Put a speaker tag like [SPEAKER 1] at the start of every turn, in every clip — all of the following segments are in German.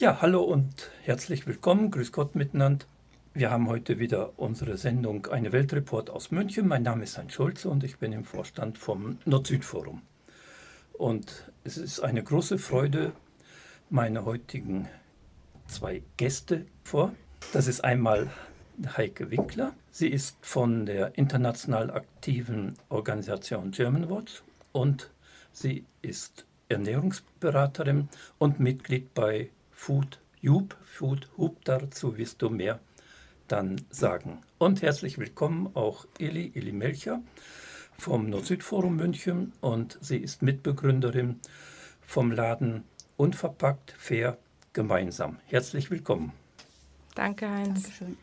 [SPEAKER 1] Ja, hallo und herzlich willkommen. Grüß Gott miteinander. Wir haben heute wieder unsere Sendung Eine Weltreport aus München. Mein Name ist Heinz Schulze und ich bin im Vorstand vom Nord-Süd-Forum. Und es ist eine große Freude, meine heutigen zwei Gäste vor. Das ist einmal Heike Winkler. Sie ist von der international aktiven Organisation Germanwatch und sie ist Ernährungsberaterin und Mitglied bei Food Hub. Food Hub, dazu wirst du mehr dann sagen. Und herzlich willkommen auch Eli, Eli Melcher vom Nord-Süd-Forum München und sie ist Mitbegründerin vom Laden Unverpackt, Fair, Gemeinsam. Herzlich willkommen.
[SPEAKER 2] Danke, Heinz.
[SPEAKER 3] Dankeschön.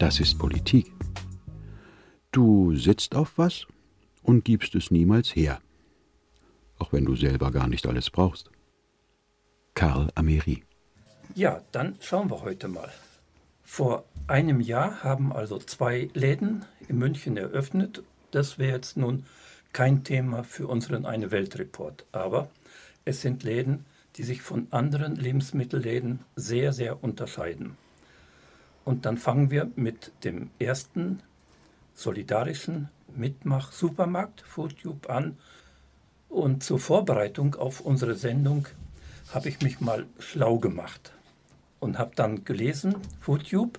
[SPEAKER 4] Das ist Politik. Du sitzt auf was und gibst es niemals her. Auch wenn du selber gar nicht alles brauchst. Karl Ameri.
[SPEAKER 1] Ja, dann schauen wir heute mal. Vor einem Jahr haben also zwei Läden in München eröffnet. Das wäre jetzt nun kein Thema für unseren Eine Welt Report, aber es sind Läden, die sich von anderen Lebensmittelläden sehr, sehr unterscheiden. Und dann fangen wir mit dem ersten solidarischen Mitmach-Supermarkt FoodTube an. Und zur Vorbereitung auf unsere Sendung habe ich mich mal schlau gemacht und habe dann gelesen, FoodTube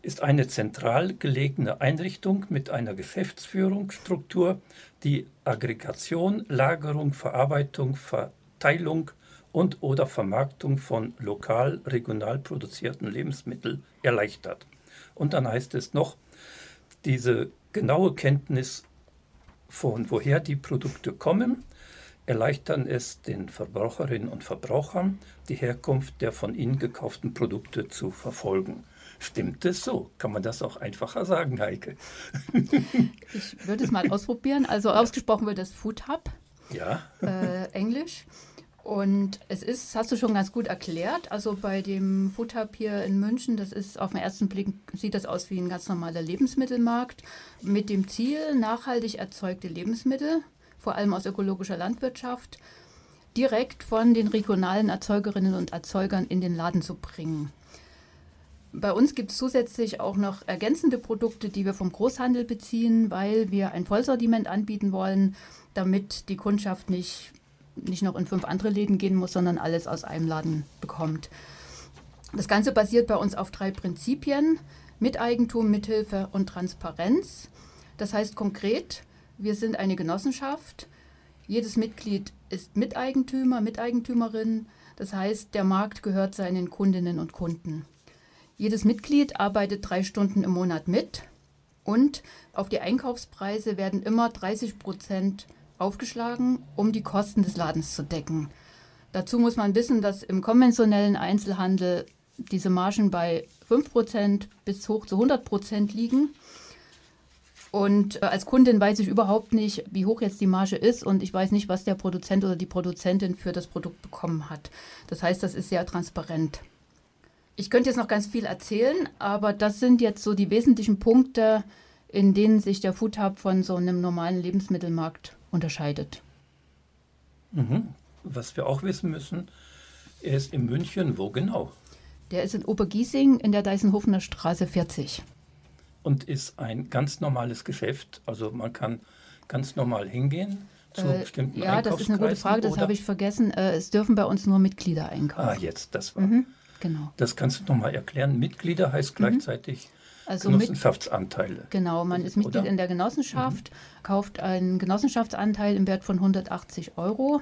[SPEAKER 1] ist eine zentral gelegene Einrichtung mit einer Geschäftsführungsstruktur, die Aggregation, Lagerung, Verarbeitung, Verteilung und oder Vermarktung von lokal, regional produzierten Lebensmitteln erleichtert. Und dann heißt es noch, diese genaue Kenntnis von woher die Produkte kommen, erleichtern es den Verbraucherinnen und Verbrauchern, die Herkunft der von ihnen gekauften Produkte zu verfolgen. Stimmt es so? Kann man das auch einfacher sagen, Heike?
[SPEAKER 3] ich würde es mal ausprobieren. Also ausgesprochen wird das Food Hub.
[SPEAKER 1] Ja.
[SPEAKER 3] Äh, Englisch. Und es ist, hast du schon ganz gut erklärt, also bei dem Food hier in München, das ist auf den ersten Blick, sieht das aus wie ein ganz normaler Lebensmittelmarkt mit dem Ziel, nachhaltig erzeugte Lebensmittel, vor allem aus ökologischer Landwirtschaft, direkt von den regionalen Erzeugerinnen und Erzeugern in den Laden zu bringen. Bei uns gibt es zusätzlich auch noch ergänzende Produkte, die wir vom Großhandel beziehen, weil wir ein Vollsortiment anbieten wollen, damit die Kundschaft nicht nicht noch in fünf andere Läden gehen muss, sondern alles aus einem Laden bekommt. Das Ganze basiert bei uns auf drei Prinzipien. Miteigentum, Mithilfe und Transparenz. Das heißt konkret, wir sind eine Genossenschaft. Jedes Mitglied ist Miteigentümer, Miteigentümerin. Das heißt, der Markt gehört seinen Kundinnen und Kunden. Jedes Mitglied arbeitet drei Stunden im Monat mit und auf die Einkaufspreise werden immer 30 Prozent aufgeschlagen, um die Kosten des Ladens zu decken. Dazu muss man wissen, dass im konventionellen Einzelhandel diese Margen bei 5% bis hoch zu 100% liegen. Und äh, als Kundin weiß ich überhaupt nicht, wie hoch jetzt die Marge ist und ich weiß nicht, was der Produzent oder die Produzentin für das Produkt bekommen hat. Das heißt, das ist sehr transparent. Ich könnte jetzt noch ganz viel erzählen, aber das sind jetzt so die wesentlichen Punkte, in denen sich der Food Hub von so einem normalen Lebensmittelmarkt unterscheidet.
[SPEAKER 1] Mhm. Was wir auch wissen müssen, er ist in München, wo genau?
[SPEAKER 3] Der ist in Obergiesing in der Deisenhofener Straße 40.
[SPEAKER 1] Und ist ein ganz normales Geschäft, also man kann ganz normal hingehen zu äh, bestimmten
[SPEAKER 3] Ja, das ist eine gute Frage, das habe ich vergessen. Äh, es dürfen bei uns nur Mitglieder einkaufen.
[SPEAKER 1] Ah, jetzt, das war. Mhm,
[SPEAKER 3] genau.
[SPEAKER 1] Das kannst du nochmal erklären. Mitglieder heißt mhm. Also Genossenschaftsanteile.
[SPEAKER 3] Mit, genau, man ist Mitglied oder? in der Genossenschaft, mhm. kauft einen Genossenschaftsanteil im Wert von 180 Euro,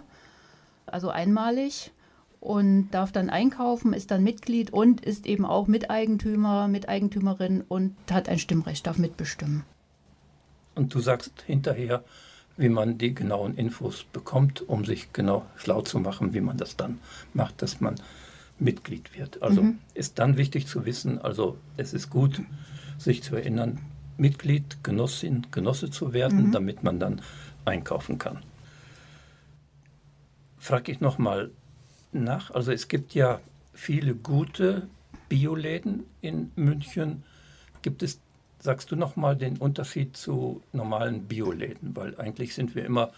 [SPEAKER 3] also einmalig und darf dann einkaufen, ist dann Mitglied und ist eben auch Miteigentümer, Miteigentümerin und hat ein Stimmrecht, darf mitbestimmen.
[SPEAKER 1] Und du sagst hinterher, wie man die genauen Infos bekommt, um sich genau schlau zu machen, wie man das dann macht, dass man Mitglied wird. Also mhm. ist dann wichtig zu wissen, also es ist gut, sich zu erinnern, Mitglied, Genossin, Genosse zu werden, mhm. damit man dann einkaufen kann. Frage ich nochmal nach, also es gibt ja viele gute Bioläden in München. Gibt es sagst du noch mal den Unterschied zu normalen Bioläden, weil eigentlich sind wir immer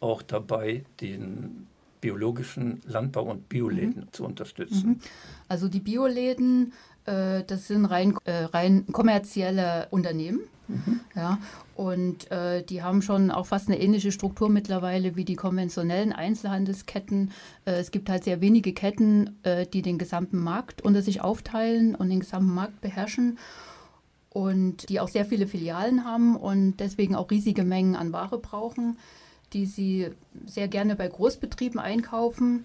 [SPEAKER 1] auch dabei, den biologischen Landbau und Bioläden mhm. zu unterstützen. Mhm.
[SPEAKER 3] Also die Bioläden, äh, das sind rein, äh, rein kommerzielle Unternehmen. Mhm. Ja, und äh, die haben schon auch fast eine ähnliche Struktur mittlerweile wie die konventionellen Einzelhandelsketten. Äh, es gibt halt sehr wenige Ketten, äh, die den gesamten Markt unter sich aufteilen und den gesamten Markt beherrschen und die auch sehr viele Filialen haben und deswegen auch riesige Mengen an Ware brauchen, die sie sehr gerne bei Großbetrieben einkaufen,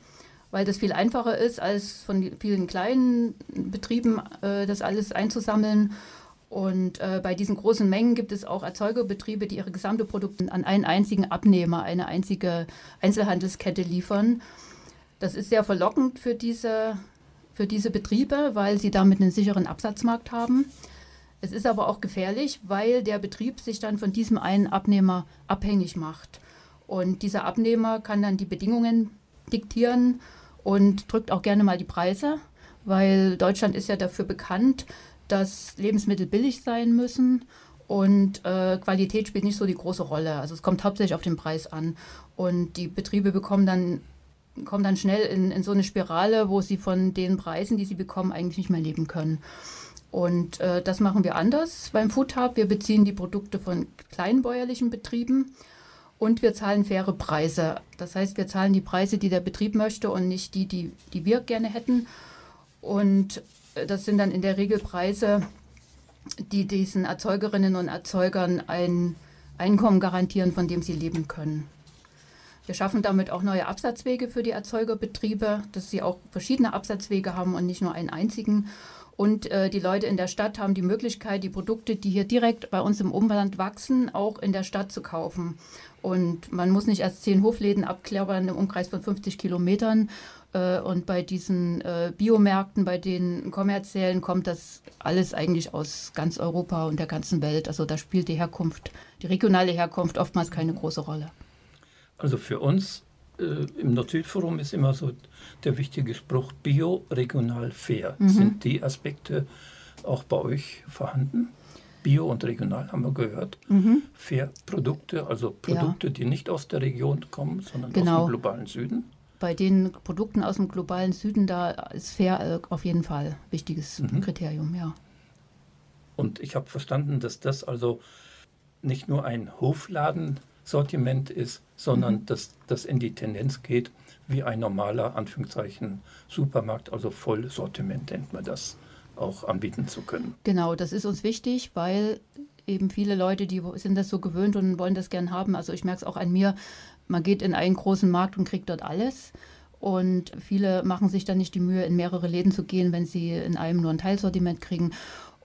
[SPEAKER 3] weil das viel einfacher ist, als von vielen kleinen Betrieben äh, das alles einzusammeln. Und äh, bei diesen großen Mengen gibt es auch Erzeugerbetriebe, die ihre gesamte Produkte an einen einzigen Abnehmer, eine einzige Einzelhandelskette liefern. Das ist sehr verlockend für diese, für diese Betriebe, weil sie damit einen sicheren Absatzmarkt haben. Es ist aber auch gefährlich, weil der Betrieb sich dann von diesem einen Abnehmer abhängig macht. Und dieser Abnehmer kann dann die Bedingungen diktieren und drückt auch gerne mal die Preise, weil Deutschland ist ja dafür bekannt, dass Lebensmittel billig sein müssen und äh, Qualität spielt nicht so die große Rolle. Also es kommt hauptsächlich auf den Preis an. Und die Betriebe bekommen dann, kommen dann schnell in, in so eine Spirale, wo sie von den Preisen, die sie bekommen, eigentlich nicht mehr leben können. Und äh, das machen wir anders beim Food Hub. Wir beziehen die Produkte von kleinbäuerlichen Betrieben und wir zahlen faire Preise. Das heißt, wir zahlen die Preise, die der Betrieb möchte und nicht die, die, die wir gerne hätten. Und äh, das sind dann in der Regel Preise, die diesen Erzeugerinnen und Erzeugern ein Einkommen garantieren, von dem sie leben können. Wir schaffen damit auch neue Absatzwege für die Erzeugerbetriebe, dass sie auch verschiedene Absatzwege haben und nicht nur einen einzigen. Und äh, die Leute in der Stadt haben die Möglichkeit, die Produkte, die hier direkt bei uns im Umland wachsen, auch in der Stadt zu kaufen. Und man muss nicht erst zehn Hofläden abklappern im Umkreis von 50 Kilometern. Äh, und bei diesen äh, Biomärkten, bei den kommerziellen, kommt das alles eigentlich aus ganz Europa und der ganzen Welt. Also da spielt die Herkunft, die regionale Herkunft oftmals keine große Rolle.
[SPEAKER 1] Also für uns im Nord-Süd-Forum ist immer so der wichtige Spruch Bio, regional, fair. Mhm. Sind die Aspekte auch bei euch vorhanden? Bio und regional haben wir gehört. Mhm. Fair Produkte, also Produkte, ja. die nicht aus der Region kommen, sondern genau. aus dem globalen Süden.
[SPEAKER 3] Bei den Produkten aus dem globalen Süden, da ist fair äh, auf jeden Fall ein wichtiges mhm. Kriterium, ja.
[SPEAKER 1] Und ich habe verstanden, dass das also nicht nur ein Hofladen Sortiment ist, sondern mhm. dass das in die Tendenz geht, wie ein normaler, Anführungszeichen, Supermarkt, also Vollsortiment nennt man das, auch anbieten zu können.
[SPEAKER 3] Genau, das ist uns wichtig, weil eben viele Leute, die sind das so gewöhnt und wollen das gern haben. Also ich merke es auch an mir, man geht in einen großen Markt und kriegt dort alles. Und viele machen sich dann nicht die Mühe, in mehrere Läden zu gehen, wenn sie in einem nur ein Teilsortiment kriegen.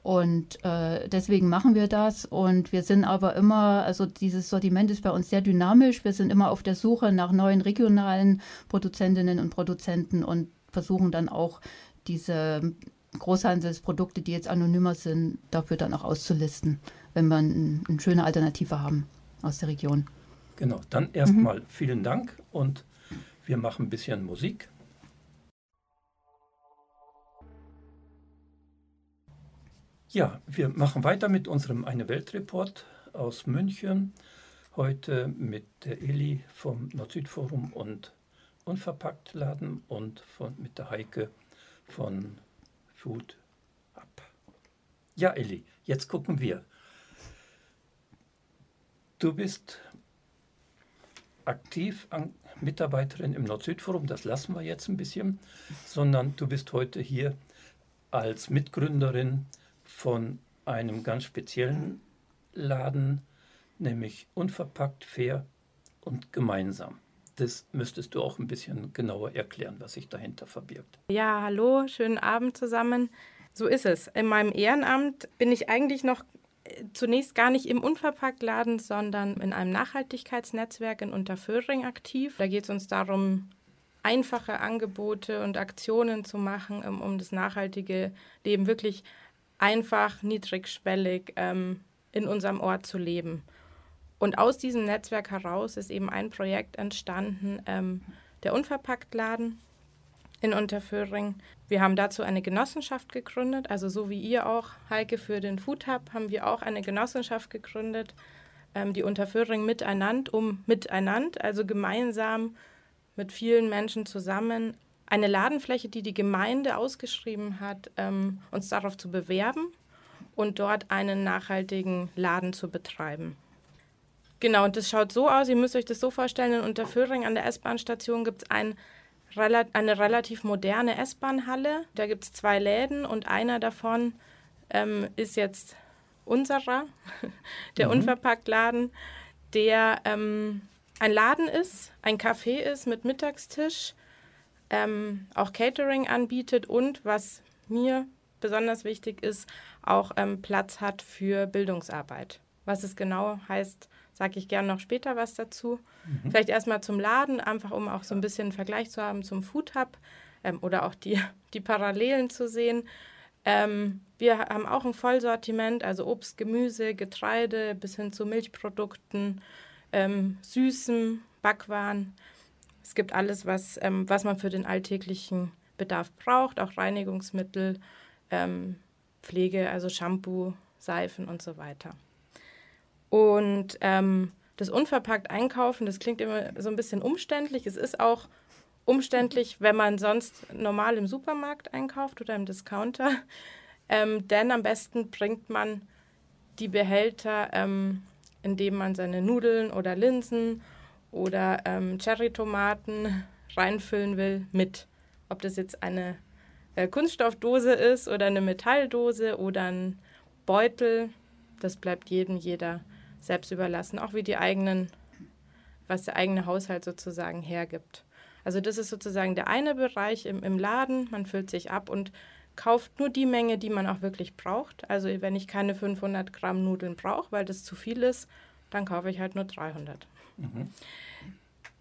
[SPEAKER 3] Und äh, deswegen machen wir das. Und wir sind aber immer, also dieses Sortiment ist bei uns sehr dynamisch. Wir sind immer auf der Suche nach neuen regionalen Produzentinnen und Produzenten und versuchen dann auch diese Großhandelsprodukte, die jetzt anonymer sind, dafür dann auch auszulisten, wenn wir ein, eine schöne Alternative haben aus der Region.
[SPEAKER 1] Genau, dann erstmal mhm. vielen Dank und wir machen ein bisschen Musik. Ja, wir machen weiter mit unserem Eine Welt Report aus München. Heute mit der Eli vom Nord-Süd-Forum und Unverpackt Laden und von, mit der Heike von Food Up. Ja, Eli, jetzt gucken wir. Du bist aktiv an Mitarbeiterin im Nord-Süd-Forum, das lassen wir jetzt ein bisschen, sondern du bist heute hier als Mitgründerin von einem ganz speziellen Laden, nämlich unverpackt, fair und gemeinsam. Das müsstest du auch ein bisschen genauer erklären, was sich dahinter verbirgt.
[SPEAKER 2] Ja, hallo, schönen Abend zusammen. So ist es. In meinem Ehrenamt bin ich eigentlich noch äh, zunächst gar nicht im Unverpacktladen, sondern in einem Nachhaltigkeitsnetzwerk in Unterföhring aktiv. Da geht es uns darum, einfache Angebote und Aktionen zu machen, um, um das nachhaltige Leben wirklich einfach niedrigschwellig ähm, in unserem Ort zu leben. Und aus diesem Netzwerk heraus ist eben ein Projekt entstanden, ähm, der Unverpacktladen. in Unterföhring. Wir haben dazu eine Genossenschaft gegründet, also so wie ihr auch, Heike, für den Food Hub haben wir auch eine Genossenschaft gegründet, ähm, die Unterföhring miteinander, um miteinander, also gemeinsam mit vielen Menschen zusammen eine Ladenfläche, die die Gemeinde ausgeschrieben hat, ähm, uns darauf zu bewerben und dort einen nachhaltigen Laden zu betreiben. Genau, und das schaut so aus, ihr müsst euch das so vorstellen, in Unterföhring an der S-Bahn-Station gibt es ein, eine relativ moderne S-Bahn-Halle. Da gibt es zwei Läden und einer davon ähm, ist jetzt unserer, der mhm. Unverpacktladen, der ähm, ein Laden ist, ein Café ist mit Mittagstisch, ähm, auch Catering anbietet und was mir besonders wichtig ist, auch ähm, Platz hat für Bildungsarbeit. Was es genau heißt, sage ich gerne noch später was dazu. Mhm. Vielleicht erstmal zum Laden, einfach um auch so ein bisschen einen Vergleich zu haben zum Food Hub ähm, oder auch die, die Parallelen zu sehen. Ähm, wir haben auch ein Vollsortiment, also Obst, Gemüse, Getreide bis hin zu Milchprodukten, ähm, Süßen, Backwaren. Es gibt alles, was, ähm, was man für den alltäglichen Bedarf braucht, auch Reinigungsmittel, ähm, Pflege, also Shampoo, Seifen und so weiter. Und ähm, das unverpackt einkaufen, das klingt immer so ein bisschen umständlich. Es ist auch umständlich, wenn man sonst normal im Supermarkt einkauft oder im Discounter. Ähm, denn am besten bringt man die Behälter, ähm, indem man seine Nudeln oder Linsen oder ähm, Cherrytomaten reinfüllen will, mit. Ob das jetzt eine äh, Kunststoffdose ist oder eine Metalldose oder ein Beutel, das bleibt jedem jeder selbst überlassen, auch wie die eigenen, was der eigene Haushalt sozusagen hergibt. Also das ist sozusagen der eine Bereich im, im Laden. Man füllt sich ab und kauft nur die Menge, die man auch wirklich braucht. Also wenn ich keine 500 Gramm Nudeln brauche, weil das zu viel ist, dann kaufe ich halt nur 300. Mhm.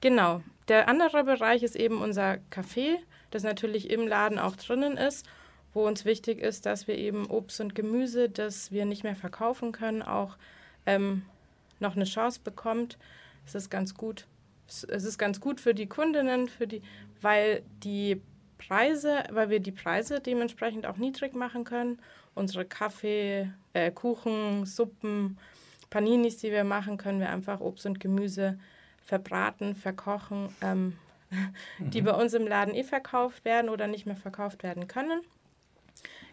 [SPEAKER 2] Genau. Der andere Bereich ist eben unser Café, das natürlich im Laden auch drinnen ist, wo uns wichtig ist, dass wir eben Obst und Gemüse, das wir nicht mehr verkaufen können, auch ähm, noch eine Chance bekommt. Es ist ganz gut. Es ist ganz gut für die Kundinnen, für die, weil die Preise, weil wir die Preise dementsprechend auch niedrig machen können. Unsere Kaffee, äh, Kuchen, Suppen, Paninis, die wir machen, können wir einfach Obst und Gemüse verbraten, verkochen, ähm, mhm. die bei uns im Laden eh verkauft werden oder nicht mehr verkauft werden können.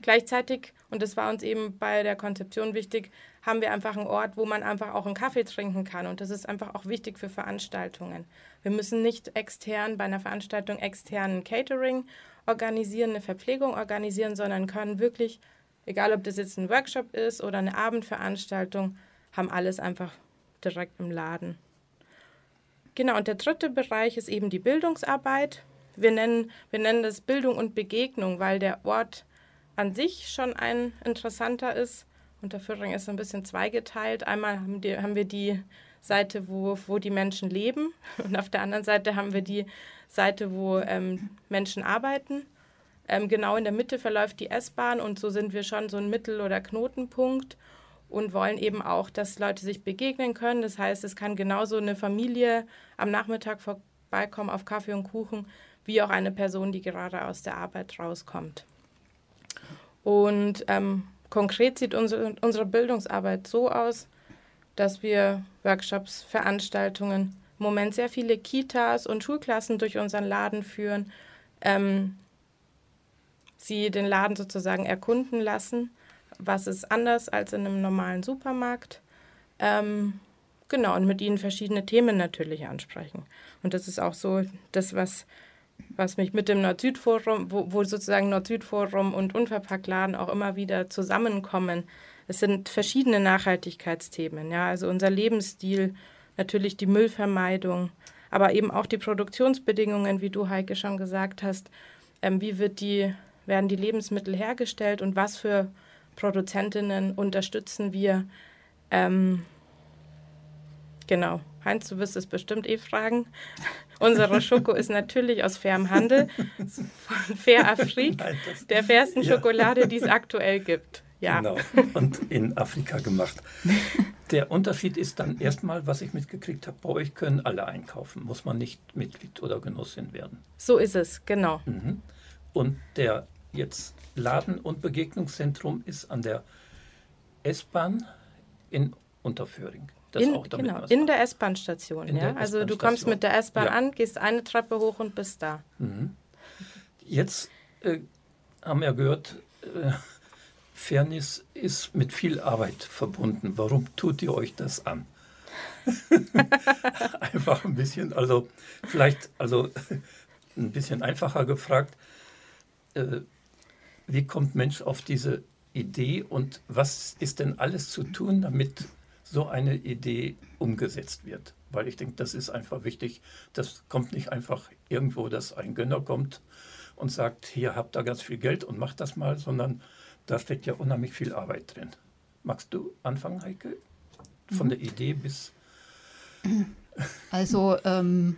[SPEAKER 2] Gleichzeitig, und das war uns eben bei der Konzeption wichtig, haben wir einfach einen Ort, wo man einfach auch einen Kaffee trinken kann. Und das ist einfach auch wichtig für Veranstaltungen. Wir müssen nicht extern bei einer Veranstaltung externen Catering organisieren, eine Verpflegung organisieren, sondern können wirklich, egal ob das jetzt ein Workshop ist oder eine Abendveranstaltung, haben alles einfach direkt im Laden. Genau, und der dritte Bereich ist eben die Bildungsarbeit. Wir nennen, wir nennen das Bildung und Begegnung, weil der Ort an sich schon ein interessanter ist. Und der Föhring ist ein bisschen zweigeteilt. Einmal haben, die, haben wir die Seite, wo, wo die Menschen leben. Und auf der anderen Seite haben wir die Seite, wo ähm, Menschen arbeiten. Ähm, genau in der Mitte verläuft die S-Bahn und so sind wir schon so ein Mittel- oder Knotenpunkt und wollen eben auch, dass Leute sich begegnen können. Das heißt, es kann genauso eine Familie am Nachmittag vorbeikommen auf Kaffee und Kuchen, wie auch eine Person, die gerade aus der Arbeit rauskommt. Und ähm, konkret sieht unsere, unsere Bildungsarbeit so aus, dass wir Workshops, Veranstaltungen, im Moment sehr viele Kitas und Schulklassen durch unseren Laden führen, ähm, sie den Laden sozusagen erkunden lassen, was ist anders als in einem normalen Supermarkt. Ähm, genau, und mit ihnen verschiedene Themen natürlich ansprechen. Und das ist auch so das, was was mich mit dem Nord-Süd-Forum, wo, wo, sozusagen Nord-Süd-Forum und Unverpacktladen auch immer wieder zusammenkommen. Es sind verschiedene Nachhaltigkeitsthemen, ja, also unser Lebensstil, natürlich die Müllvermeidung, aber eben auch die Produktionsbedingungen, wie du Heike schon gesagt hast. Ähm, wie wird die, werden die Lebensmittel hergestellt und was für Produzentinnen unterstützen wir? Ähm, genau. Heinz, du wirst es bestimmt eh fragen. Unsere Schoko ist natürlich aus fairem Handel, von Fair Afrik, der fairsten ja. Schokolade, die es aktuell gibt.
[SPEAKER 1] Ja. Genau, und in Afrika gemacht. Der Unterschied ist dann erstmal, was ich mitgekriegt habe, bei euch können alle einkaufen, muss man nicht Mitglied oder Genossin werden.
[SPEAKER 2] So ist es, genau.
[SPEAKER 1] Mhm. Und der jetzt Laden- und Begegnungszentrum ist an der S-Bahn in Unterföhring.
[SPEAKER 2] In, genau, in der S-Bahn-Station. Ja? Also du kommst mit der S-Bahn ja. an, gehst eine Treppe hoch und bist da. Mhm.
[SPEAKER 1] Jetzt äh, haben wir gehört, äh, Fairness ist mit viel Arbeit verbunden. Warum tut ihr euch das an? Einfach ein bisschen, also vielleicht, also ein bisschen einfacher gefragt, äh, wie kommt Mensch auf diese Idee und was ist denn alles zu tun, damit so eine Idee umgesetzt wird? Weil ich denke, das ist einfach wichtig. Das kommt nicht einfach irgendwo, dass ein Gönner kommt und sagt, hier habt ihr ganz viel Geld und macht das mal, sondern da steckt ja unheimlich viel Arbeit drin. Magst du anfangen, Heike? Von mhm. der Idee bis.
[SPEAKER 3] Also, ähm,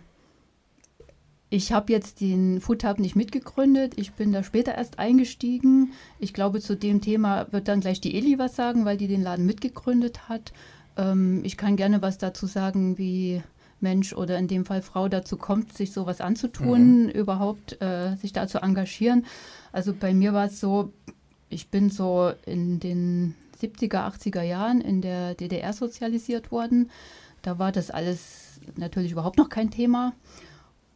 [SPEAKER 3] ich habe jetzt den Food Hub nicht mitgegründet. Ich bin da später erst eingestiegen. Ich glaube, zu dem Thema wird dann gleich die Eli was sagen, weil die den Laden mitgegründet hat. Ähm, ich kann gerne was dazu sagen, wie Mensch oder in dem Fall Frau dazu kommt, sich sowas anzutun, mhm. überhaupt äh, sich da zu engagieren. Also bei mir war es so, ich bin so in den 70er, 80er Jahren in der DDR sozialisiert worden. Da war das alles natürlich überhaupt noch kein Thema.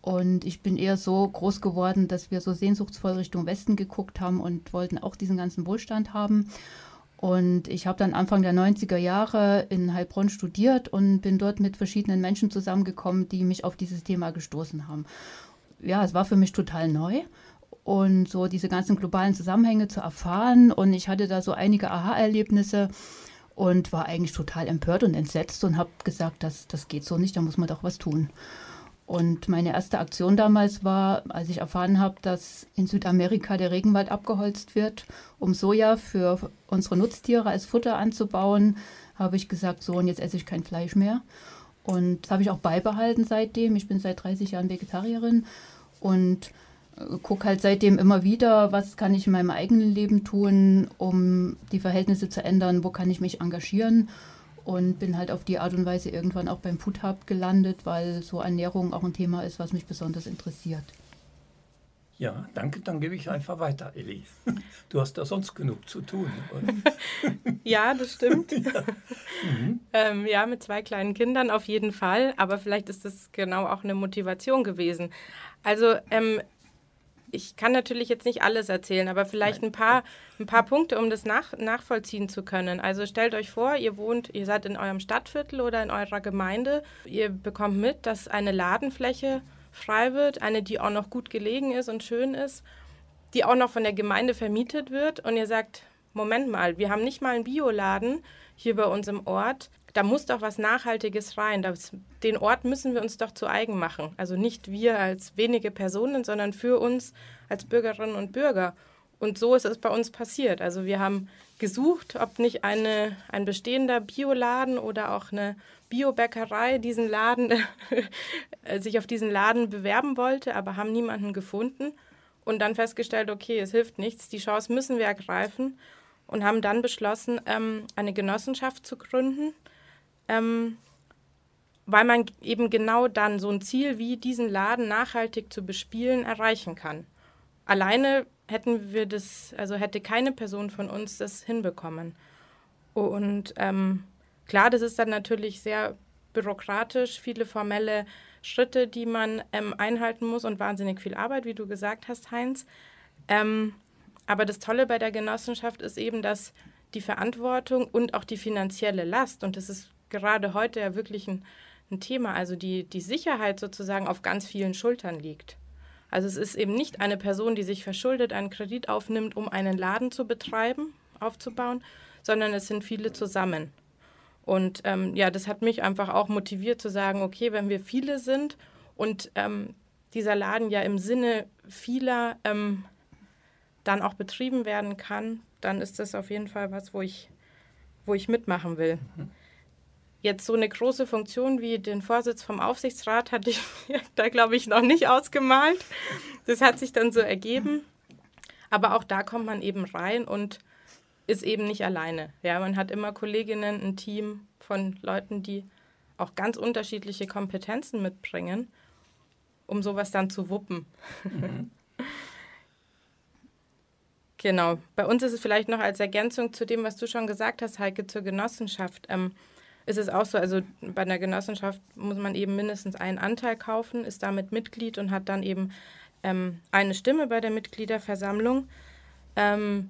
[SPEAKER 3] Und ich bin eher so groß geworden, dass wir so sehnsuchtsvoll Richtung Westen geguckt haben und wollten auch diesen ganzen Wohlstand haben. Und ich habe dann Anfang der 90er Jahre in Heilbronn studiert und bin dort mit verschiedenen Menschen zusammengekommen, die mich auf dieses Thema gestoßen haben. Ja, es war für mich total neu und so diese ganzen globalen Zusammenhänge zu erfahren. Und ich hatte da so einige Aha-Erlebnisse und war eigentlich total empört und entsetzt und habe gesagt, das, das geht so nicht, da muss man doch was tun. Und meine erste Aktion damals war, als ich erfahren habe, dass in Südamerika der Regenwald abgeholzt wird, um Soja für unsere Nutztiere als Futter anzubauen, habe ich gesagt, so und jetzt esse ich kein Fleisch mehr. Und das habe ich auch beibehalten seitdem. Ich bin seit 30 Jahren Vegetarierin und gucke halt seitdem immer wieder, was kann ich in meinem eigenen Leben tun, um die Verhältnisse zu ändern, wo kann ich mich engagieren und bin halt auf die Art und Weise irgendwann auch beim Food Hub gelandet, weil so Ernährung auch ein Thema ist, was mich besonders interessiert.
[SPEAKER 1] Ja, danke, dann gebe ich einfach weiter, Elli. Du hast da sonst genug zu tun.
[SPEAKER 2] ja, das stimmt. Ja. Mhm. ähm, ja, mit zwei kleinen Kindern auf jeden Fall, aber vielleicht ist das genau auch eine Motivation gewesen. Also ähm, ich kann natürlich jetzt nicht alles erzählen, aber vielleicht ein paar, ein paar Punkte, um das nach, nachvollziehen zu können. Also stellt euch vor, ihr wohnt, ihr seid in eurem Stadtviertel oder in eurer Gemeinde. Ihr bekommt mit, dass eine Ladenfläche frei wird, eine, die auch noch gut gelegen ist und schön ist, die auch noch von der Gemeinde vermietet wird. Und ihr sagt, Moment mal, wir haben nicht mal einen Bioladen hier bei uns im Ort da muss doch was Nachhaltiges rein. Das, den Ort müssen wir uns doch zu eigen machen. Also nicht wir als wenige Personen, sondern für uns als Bürgerinnen und Bürger. Und so ist es bei uns passiert. Also wir haben gesucht, ob nicht eine, ein bestehender Bioladen oder auch eine Biobäckerei diesen Laden, sich auf diesen Laden bewerben wollte, aber haben niemanden gefunden. Und dann festgestellt, okay, es hilft nichts, die Chance müssen wir ergreifen und haben dann beschlossen, ähm, eine Genossenschaft zu gründen, ähm, weil man eben genau dann so ein Ziel wie diesen Laden nachhaltig zu bespielen erreichen kann. Alleine hätten wir das, also hätte keine Person von uns das hinbekommen. Und ähm, klar, das ist dann natürlich sehr bürokratisch, viele formelle Schritte, die man ähm, einhalten muss und wahnsinnig viel Arbeit, wie du gesagt hast, Heinz. Ähm, aber das Tolle bei der Genossenschaft ist eben, dass die Verantwortung und auch die finanzielle Last, und das ist gerade heute ja wirklich ein, ein Thema, also die, die Sicherheit sozusagen auf ganz vielen Schultern liegt. Also es ist eben nicht eine Person, die sich verschuldet, einen Kredit aufnimmt, um einen Laden zu betreiben, aufzubauen, sondern es sind viele zusammen. Und ähm, ja, das hat mich einfach auch motiviert zu sagen, okay, wenn wir viele sind und ähm, dieser Laden ja im Sinne vieler ähm, dann auch betrieben werden kann, dann ist das auf jeden Fall was, wo ich, wo ich mitmachen will. Mhm. Jetzt so eine große Funktion wie den Vorsitz vom Aufsichtsrat hatte ich da, glaube ich, noch nicht ausgemalt. Das hat sich dann so ergeben. Aber auch da kommt man eben rein und ist eben nicht alleine. Ja, man hat immer Kolleginnen, ein Team von Leuten, die auch ganz unterschiedliche Kompetenzen mitbringen, um sowas dann zu wuppen. Mhm. genau. Bei uns ist es vielleicht noch als Ergänzung zu dem, was du schon gesagt hast, Heike, zur Genossenschaft. Ähm, ist es auch so, also bei einer Genossenschaft muss man eben mindestens einen Anteil kaufen, ist damit Mitglied und hat dann eben ähm, eine Stimme bei der Mitgliederversammlung. Ähm,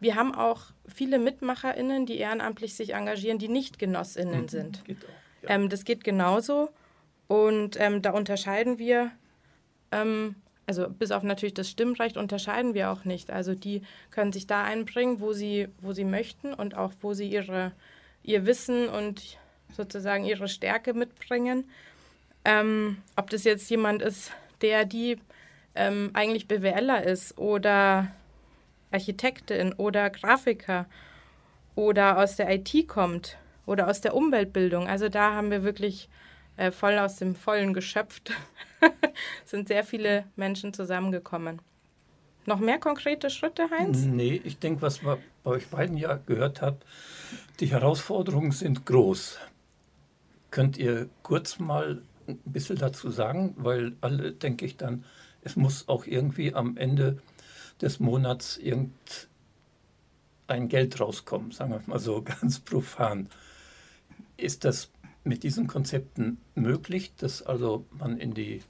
[SPEAKER 2] wir haben auch viele MitmacherInnen, die ehrenamtlich sich engagieren, die nicht GenossInnen mhm, sind. Geht auch, ja. ähm, das geht genauso. Und ähm, da unterscheiden wir, ähm, also bis auf natürlich das Stimmrecht unterscheiden wir auch nicht. Also die können sich da einbringen, wo sie, wo sie möchten und auch wo sie ihre, ihr Wissen und sozusagen ihre Stärke mitbringen. Ähm, ob das jetzt jemand ist, der die ähm, eigentlich BWLer ist oder Architektin oder Grafiker oder aus der IT kommt oder aus der Umweltbildung. Also da haben wir wirklich äh, voll aus dem Vollen geschöpft. sind sehr viele Menschen zusammengekommen. Noch mehr konkrete Schritte, Heinz?
[SPEAKER 1] Nee, ich denke, was man bei euch beiden ja gehört habt, die Herausforderungen sind groß. Könnt ihr kurz mal ein bisschen dazu sagen? Weil alle, denke ich, dann, es muss auch irgendwie am Ende des Monats irgendein Geld rauskommen, sagen wir mal so ganz profan. Ist das mit diesen Konzepten möglich, dass also man in die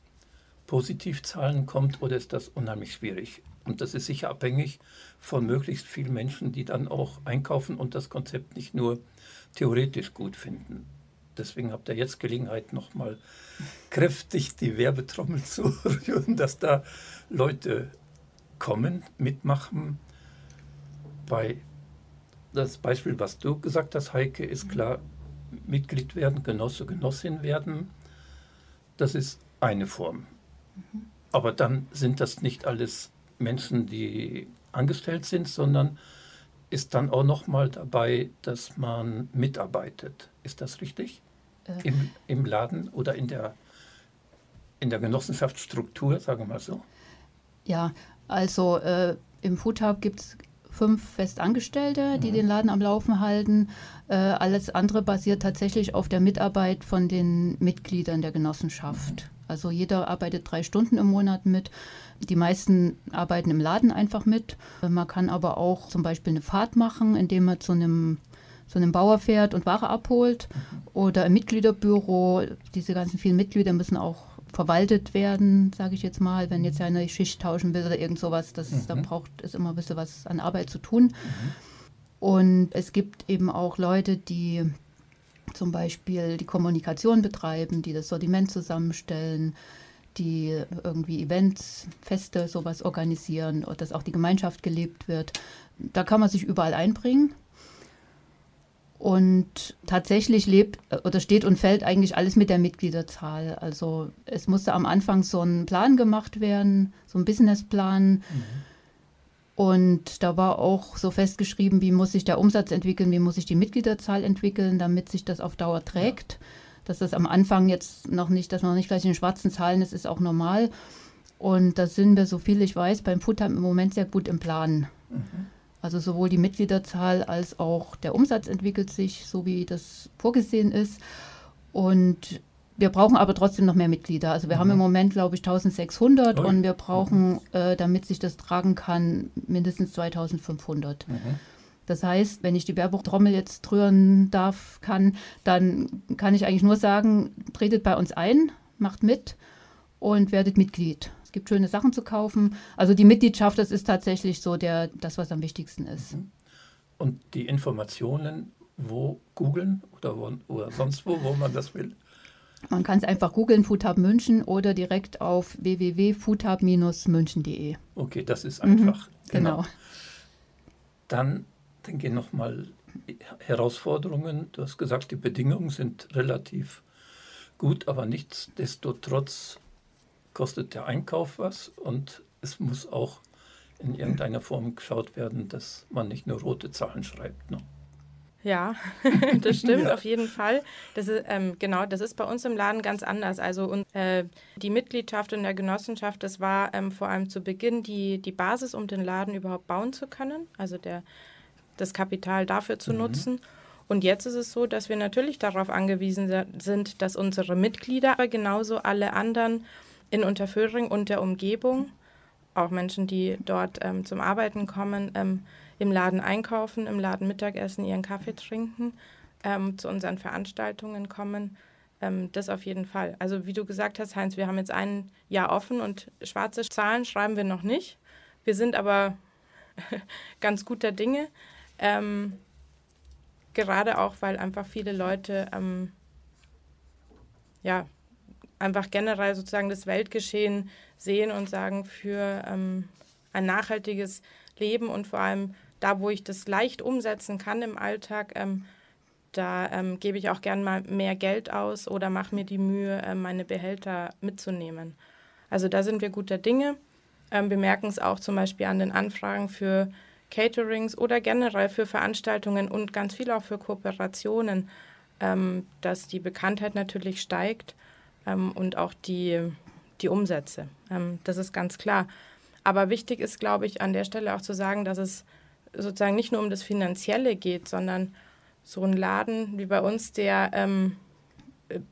[SPEAKER 1] Positivzahlen kommt oder ist das unheimlich schwierig? Und das ist sicher abhängig von möglichst vielen Menschen, die dann auch einkaufen und das Konzept nicht nur theoretisch gut finden. Deswegen habt ihr jetzt Gelegenheit, nochmal kräftig die Werbetrommel zu rühren, dass da Leute kommen, mitmachen. Bei das Beispiel, was du gesagt hast, Heike, ist klar, Mitglied werden, Genosse, Genossin werden. Das ist eine Form. Aber dann sind das nicht alles Menschen, die angestellt sind, sondern ist dann auch noch mal dabei, dass man mitarbeitet. Ist das richtig? Äh. Im, Im Laden oder in der, in der Genossenschaftsstruktur, sagen wir mal so?
[SPEAKER 3] Ja, also äh, im Food Hub gibt es fünf Festangestellte, die mhm. den Laden am Laufen halten. Äh, alles andere basiert tatsächlich auf der Mitarbeit von den Mitgliedern der Genossenschaft. Also jeder arbeitet drei Stunden im Monat mit. Die meisten arbeiten im Laden einfach mit. Man kann aber auch zum Beispiel eine Fahrt machen, indem man zu einem zu einem Bauer fährt und Ware abholt. Oder im Mitgliederbüro, diese ganzen vielen Mitglieder müssen auch verwaltet werden, sage ich jetzt mal, wenn jetzt eine Schicht tauschen will oder irgend sowas, das, mhm. da braucht es immer ein bisschen was an Arbeit zu tun. Mhm. Und es gibt eben auch Leute, die zum Beispiel die Kommunikation betreiben, die das Sortiment zusammenstellen, die irgendwie Events, Feste, sowas organisieren dass auch die Gemeinschaft gelebt wird. Da kann man sich überall einbringen. Und tatsächlich lebt oder steht und fällt eigentlich alles mit der Mitgliederzahl. Also es musste am Anfang so ein Plan gemacht werden, so ein Businessplan. Mhm. Und da war auch so festgeschrieben, wie muss sich der Umsatz entwickeln, wie muss sich die Mitgliederzahl entwickeln, damit sich das auf Dauer trägt. Dass das am Anfang jetzt noch nicht, dass man noch nicht gleich in den schwarzen Zahlen ist, ist auch normal. Und da sind wir, so viel ich weiß, beim Foodtime im Moment sehr gut im Plan. Mhm. Also sowohl die Mitgliederzahl als auch der Umsatz entwickelt sich, so wie das vorgesehen ist. Und wir brauchen aber trotzdem noch mehr Mitglieder. Also wir mhm. haben im Moment, glaube ich, 1600 oh. und wir brauchen, mhm. äh, damit sich das tragen kann, mindestens 2500. Mhm. Das heißt, wenn ich die Werbetrommel jetzt rühren darf, kann, dann kann ich eigentlich nur sagen, tretet bei uns ein, macht mit und werdet Mitglied. Es gibt schöne Sachen zu kaufen. Also die Mitgliedschaft, das ist tatsächlich so der, das, was am wichtigsten ist. Mhm.
[SPEAKER 1] Und die Informationen, wo googeln oder, wo, oder sonst wo, wo man das will?
[SPEAKER 3] Man kann es einfach googeln, Foodhub München oder direkt auf www.foodhub-münchen.de.
[SPEAKER 1] Okay, das ist einfach. Mhm,
[SPEAKER 3] genau. genau.
[SPEAKER 1] Dann denke ich nochmal Herausforderungen. Du hast gesagt, die Bedingungen sind relativ gut, aber nichtsdestotrotz kostet der Einkauf was und es muss auch in irgendeiner Form geschaut werden, dass man nicht nur rote Zahlen schreibt. Ne?
[SPEAKER 2] Ja, das stimmt ja. auf jeden Fall. Das ist, ähm, genau, das ist bei uns im Laden ganz anders. Also und, äh, die Mitgliedschaft in der Genossenschaft, das war ähm, vor allem zu Beginn die, die Basis, um den Laden überhaupt bauen zu können. Also der das Kapital dafür zu mhm. nutzen. Und jetzt ist es so, dass wir natürlich darauf angewiesen sind, dass unsere Mitglieder, aber genauso alle anderen in Unterföhring und der Umgebung, auch Menschen, die dort ähm, zum Arbeiten kommen, ähm, im Laden einkaufen, im Laden Mittagessen, ihren Kaffee trinken, ähm, zu unseren Veranstaltungen kommen. Ähm, das auf jeden Fall. Also wie du gesagt hast, Heinz, wir haben jetzt ein Jahr offen und schwarze Zahlen schreiben wir noch nicht. Wir sind aber ganz guter Dinge. Ähm, gerade auch, weil einfach viele Leute ähm, ja einfach generell sozusagen das Weltgeschehen sehen und sagen, für ähm, ein nachhaltiges Leben und vor allem da, wo ich das leicht umsetzen kann im Alltag, ähm, da ähm, gebe ich auch gern mal mehr Geld aus oder mache mir die Mühe, äh, meine Behälter mitzunehmen. Also da sind wir guter Dinge. Ähm, wir merken es auch zum Beispiel an den Anfragen für Caterings oder generell für Veranstaltungen und ganz viel auch für Kooperationen, ähm, dass die Bekanntheit natürlich steigt ähm, und auch die, die Umsätze. Ähm, das ist ganz klar. Aber wichtig ist, glaube ich, an der Stelle auch zu sagen, dass es sozusagen nicht nur um das Finanzielle geht, sondern so ein Laden wie bei uns, der ähm,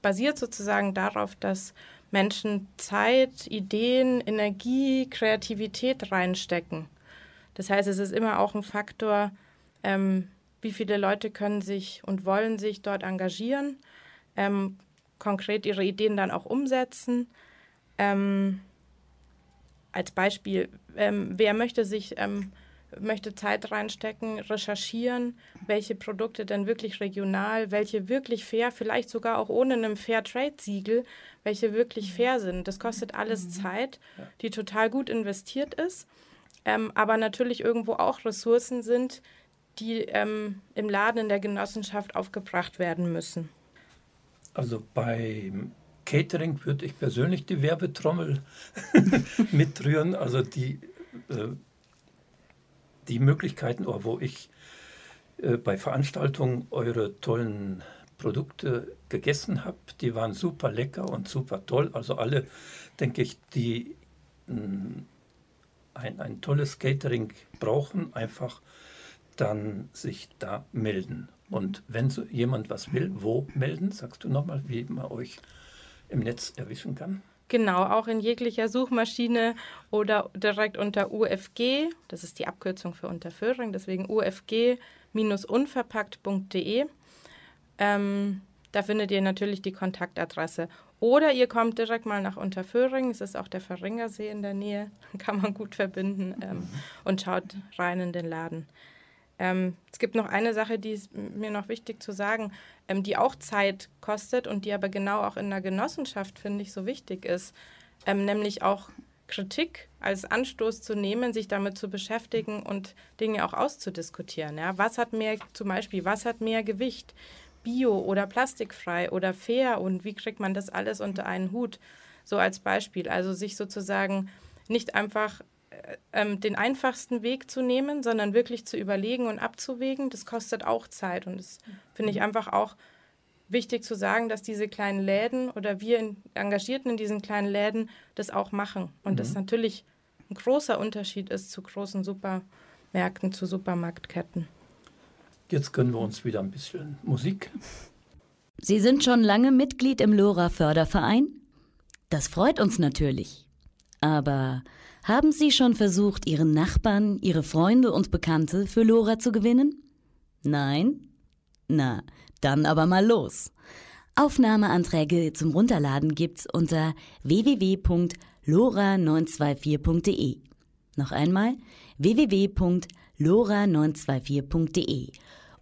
[SPEAKER 2] basiert sozusagen darauf, dass Menschen Zeit, Ideen, Energie, Kreativität reinstecken. Das heißt, es ist immer auch ein Faktor, ähm, wie viele Leute können sich und wollen sich dort engagieren, ähm, konkret ihre Ideen dann auch umsetzen. Ähm, als Beispiel, ähm, wer möchte sich ähm, möchte Zeit reinstecken, recherchieren, welche Produkte denn wirklich regional, welche wirklich fair, vielleicht sogar auch ohne einem Fair Trade Siegel, welche wirklich mhm. fair sind. Das kostet alles mhm. Zeit, die total gut investiert ist, ähm, aber natürlich irgendwo auch Ressourcen sind, die ähm, im Laden in der Genossenschaft aufgebracht werden müssen.
[SPEAKER 1] Also beim Catering würde ich persönlich die Werbetrommel mitrühren. Also die äh, die Möglichkeiten, wo ich äh, bei Veranstaltungen eure tollen Produkte gegessen habe, die waren super lecker und super toll. Also alle, denke ich, die mm, ein, ein tolles Catering brauchen, einfach dann sich da melden. Und wenn so jemand was will, wo melden? Sagst du nochmal, wie man euch im Netz erwischen kann?
[SPEAKER 2] Genau, auch in jeglicher Suchmaschine oder direkt unter UFG, das ist die Abkürzung für Unterföhring, deswegen UFG-unverpackt.de. Ähm, da findet ihr natürlich die Kontaktadresse. Oder ihr kommt direkt mal nach Unterföhring, es ist auch der Verringersee in der Nähe, kann man gut verbinden ähm, und schaut rein in den Laden. Ähm, es gibt noch eine Sache, die ist mir noch wichtig zu sagen, ähm, die auch Zeit kostet und die aber genau auch in der Genossenschaft, finde ich, so wichtig ist, ähm, nämlich auch Kritik als Anstoß zu nehmen, sich damit zu beschäftigen und Dinge auch auszudiskutieren. Ja? Was hat mehr, zum Beispiel, was hat mehr Gewicht? Bio oder plastikfrei oder fair und wie kriegt man das alles unter einen Hut? So als Beispiel. Also sich sozusagen nicht einfach ähm, den einfachsten Weg zu nehmen, sondern wirklich zu überlegen und abzuwägen, das kostet auch Zeit. Und das finde ich mhm. einfach auch wichtig zu sagen, dass diese kleinen Läden oder wir in, Engagierten in diesen kleinen Läden das auch machen. Und mhm. das natürlich ein großer Unterschied ist zu großen Supermärkten, zu Supermarktketten.
[SPEAKER 1] Jetzt können wir uns wieder ein bisschen Musik.
[SPEAKER 5] Sie sind schon lange Mitglied im Lora Förderverein? Das freut uns natürlich. Aber haben Sie schon versucht, Ihren Nachbarn, Ihre Freunde und Bekannte für Lora zu gewinnen? Nein? Na, dann aber mal los. Aufnahmeanträge zum Runterladen gibt's unter www.lora924.de. Noch einmal www.lora924.de.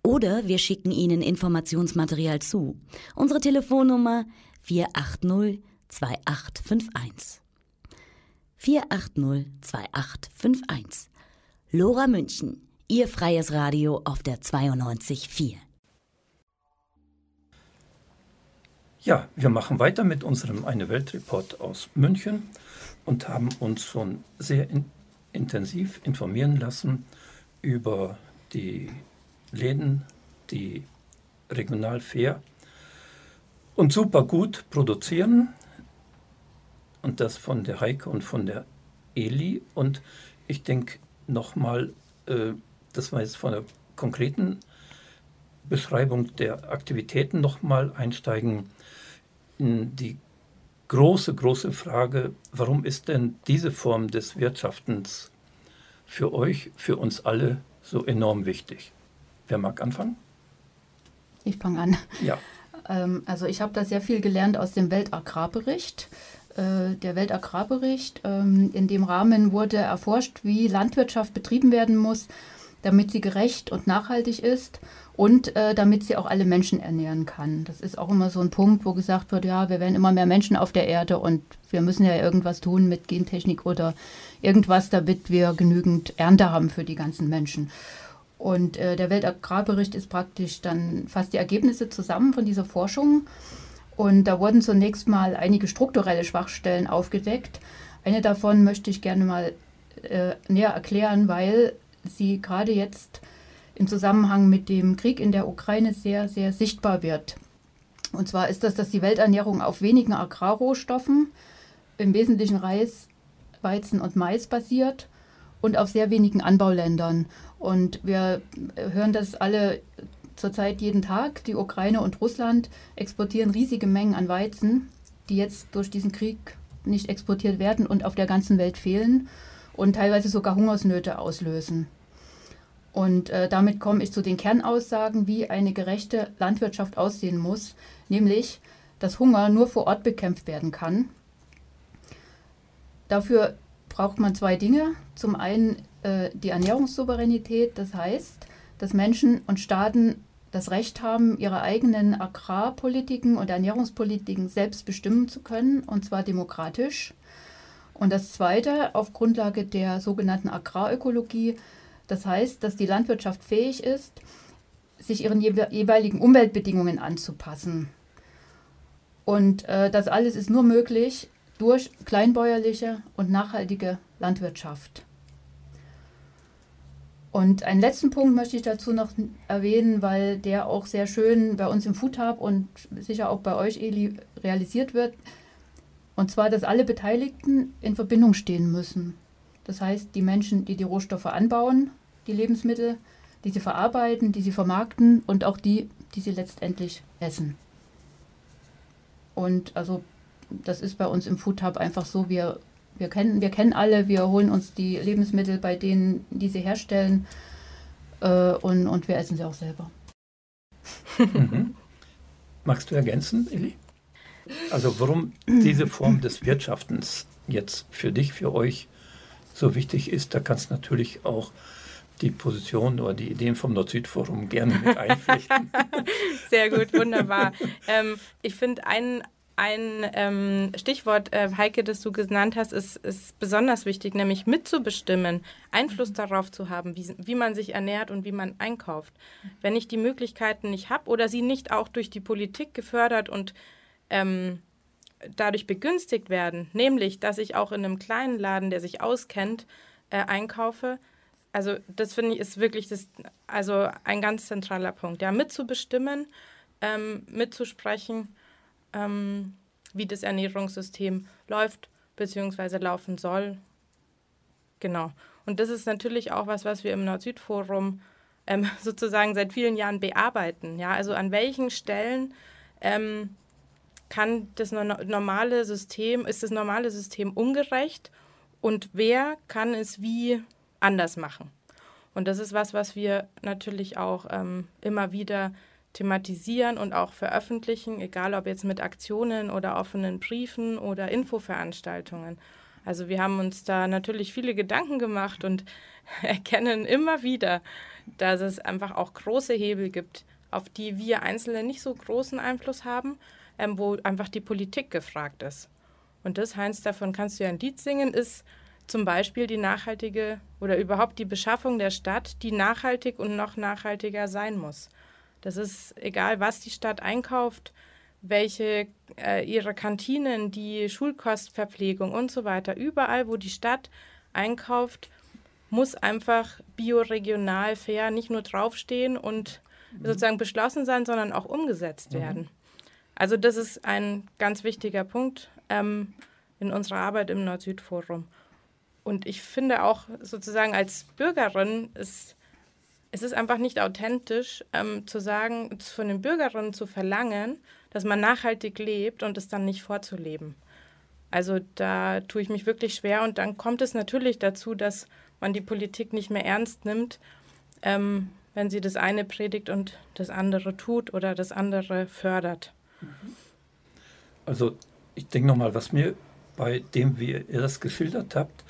[SPEAKER 5] Oder wir schicken Ihnen Informationsmaterial zu. Unsere Telefonnummer 480 2851. 4802851. Lora München, Ihr freies Radio auf der 92.4.
[SPEAKER 1] Ja, wir machen weiter mit unserem Eine Welt Report aus München und haben uns schon sehr in, intensiv informieren lassen über die Läden, die regional fair und super gut produzieren und das von der Heike und von der Eli. Und ich denke nochmal, äh, das war jetzt von der konkreten Beschreibung der Aktivitäten nochmal einsteigen. In die große, große Frage, warum ist denn diese Form des Wirtschaftens für euch, für uns alle so enorm wichtig? Wer mag anfangen?
[SPEAKER 3] Ich fange an.
[SPEAKER 1] Ja.
[SPEAKER 3] Ähm, also ich habe da sehr viel gelernt aus dem Weltagrarbericht. Äh, der Weltagrarbericht, ähm, in dem Rahmen wurde erforscht, wie Landwirtschaft betrieben werden muss, damit sie gerecht und nachhaltig ist und äh, damit sie auch alle Menschen ernähren kann. Das ist auch immer so ein Punkt, wo gesagt wird, ja, wir werden immer mehr Menschen auf der Erde und wir müssen ja irgendwas tun mit Gentechnik oder irgendwas, damit wir genügend Ernte haben für die ganzen Menschen. Und äh, der Weltagrarbericht ist praktisch dann fast die Ergebnisse zusammen von dieser Forschung. Und da wurden zunächst mal einige strukturelle Schwachstellen aufgedeckt. Eine davon möchte ich gerne mal äh, näher erklären, weil sie gerade jetzt im Zusammenhang mit dem Krieg in der Ukraine sehr, sehr sichtbar wird. Und zwar ist das, dass die Welternährung auf wenigen Agrarrohstoffen, im Wesentlichen Reis, Weizen und Mais basiert und auf sehr wenigen Anbauländern. Und wir hören das alle zurzeit jeden Tag. Die Ukraine und Russland exportieren riesige Mengen an Weizen, die jetzt durch diesen Krieg nicht exportiert werden und auf der ganzen Welt fehlen und teilweise sogar Hungersnöte auslösen. Und äh, damit komme ich zu den Kernaussagen, wie eine gerechte Landwirtschaft aussehen muss, nämlich, dass Hunger nur vor Ort bekämpft werden kann. Dafür braucht man zwei Dinge. Zum einen äh, die Ernährungssouveränität, das heißt, dass Menschen und Staaten das Recht haben, ihre eigenen Agrarpolitiken und Ernährungspolitiken selbst bestimmen zu können, und zwar demokratisch. Und das Zweite, auf Grundlage der sogenannten Agrarökologie, das heißt, dass die Landwirtschaft fähig ist, sich ihren jeweiligen Umweltbedingungen anzupassen. Und äh, das alles ist nur möglich durch kleinbäuerliche und nachhaltige Landwirtschaft. Und einen letzten Punkt möchte ich dazu noch erwähnen, weil der auch sehr schön bei uns im Food Hub und sicher auch bei euch, Eli, realisiert wird. Und zwar, dass alle Beteiligten in Verbindung stehen müssen. Das heißt, die Menschen, die die Rohstoffe anbauen, die Lebensmittel, die sie verarbeiten, die sie vermarkten und auch die, die sie letztendlich essen. Und also das ist bei uns im Food Hub einfach so, wir wir kennen, wir kennen alle, wir holen uns die Lebensmittel bei denen, die sie herstellen äh, und, und wir essen sie auch selber.
[SPEAKER 1] Mhm. Magst du ergänzen, Eli? Also warum diese Form des Wirtschaftens jetzt für dich, für euch so wichtig ist, da kannst du natürlich auch die Position oder die Ideen vom Nord-Süd-Forum gerne mit einflechten.
[SPEAKER 2] Sehr gut, wunderbar. ähm, ich finde, ein, ein ähm, Stichwort, äh, Heike, das du genannt hast, ist, ist besonders wichtig, nämlich mitzubestimmen, Einfluss darauf zu haben, wie, wie man sich ernährt und wie man einkauft. Wenn ich die Möglichkeiten nicht habe oder sie nicht auch durch die Politik gefördert und ähm, dadurch begünstigt werden, nämlich, dass ich auch in einem kleinen Laden, der sich auskennt, äh, einkaufe, also das finde ich ist wirklich das, also ein ganz zentraler Punkt, ja, mitzubestimmen, ähm, mitzusprechen ähm, wie das Ernährungssystem läuft bzw. laufen soll. Genau. Und das ist natürlich auch was, was wir im Nord-Süd-Forum ähm, sozusagen seit vielen Jahren bearbeiten. Ja, also an welchen Stellen ähm, kann das normale System, ist das normale System ungerecht und wer kann es wie anders machen? Und das ist was, was wir natürlich auch ähm, immer wieder thematisieren und auch veröffentlichen, egal ob jetzt mit Aktionen oder offenen Briefen oder Infoveranstaltungen. Also wir haben uns da natürlich viele Gedanken gemacht und erkennen immer wieder, dass es einfach auch große Hebel gibt, auf die wir Einzelne nicht so großen Einfluss haben, ähm, wo einfach die Politik gefragt ist. Und das, Heinz, davon kannst du ja ein Lied singen, ist zum Beispiel die nachhaltige oder überhaupt die Beschaffung der Stadt, die nachhaltig und noch nachhaltiger sein muss. Das ist egal, was die Stadt einkauft, welche äh, ihre Kantinen, die Schulkostverpflegung und so weiter. Überall, wo die Stadt einkauft, muss einfach bioregional fair nicht nur draufstehen und mhm. sozusagen beschlossen sein, sondern auch umgesetzt mhm. werden. Also das ist ein ganz wichtiger Punkt ähm, in unserer Arbeit im Nord-Süd-Forum. Und ich finde auch sozusagen als Bürgerin ist es ist einfach nicht authentisch ähm, zu sagen, von den Bürgerinnen zu verlangen, dass man nachhaltig lebt und es dann nicht vorzuleben. Also da tue ich mich wirklich schwer und dann kommt es natürlich dazu, dass man die Politik nicht mehr ernst nimmt, ähm, wenn sie das eine predigt und das andere tut oder das andere fördert.
[SPEAKER 1] Also ich denke nochmal, was mir bei dem, wie ihr das geschildert habt,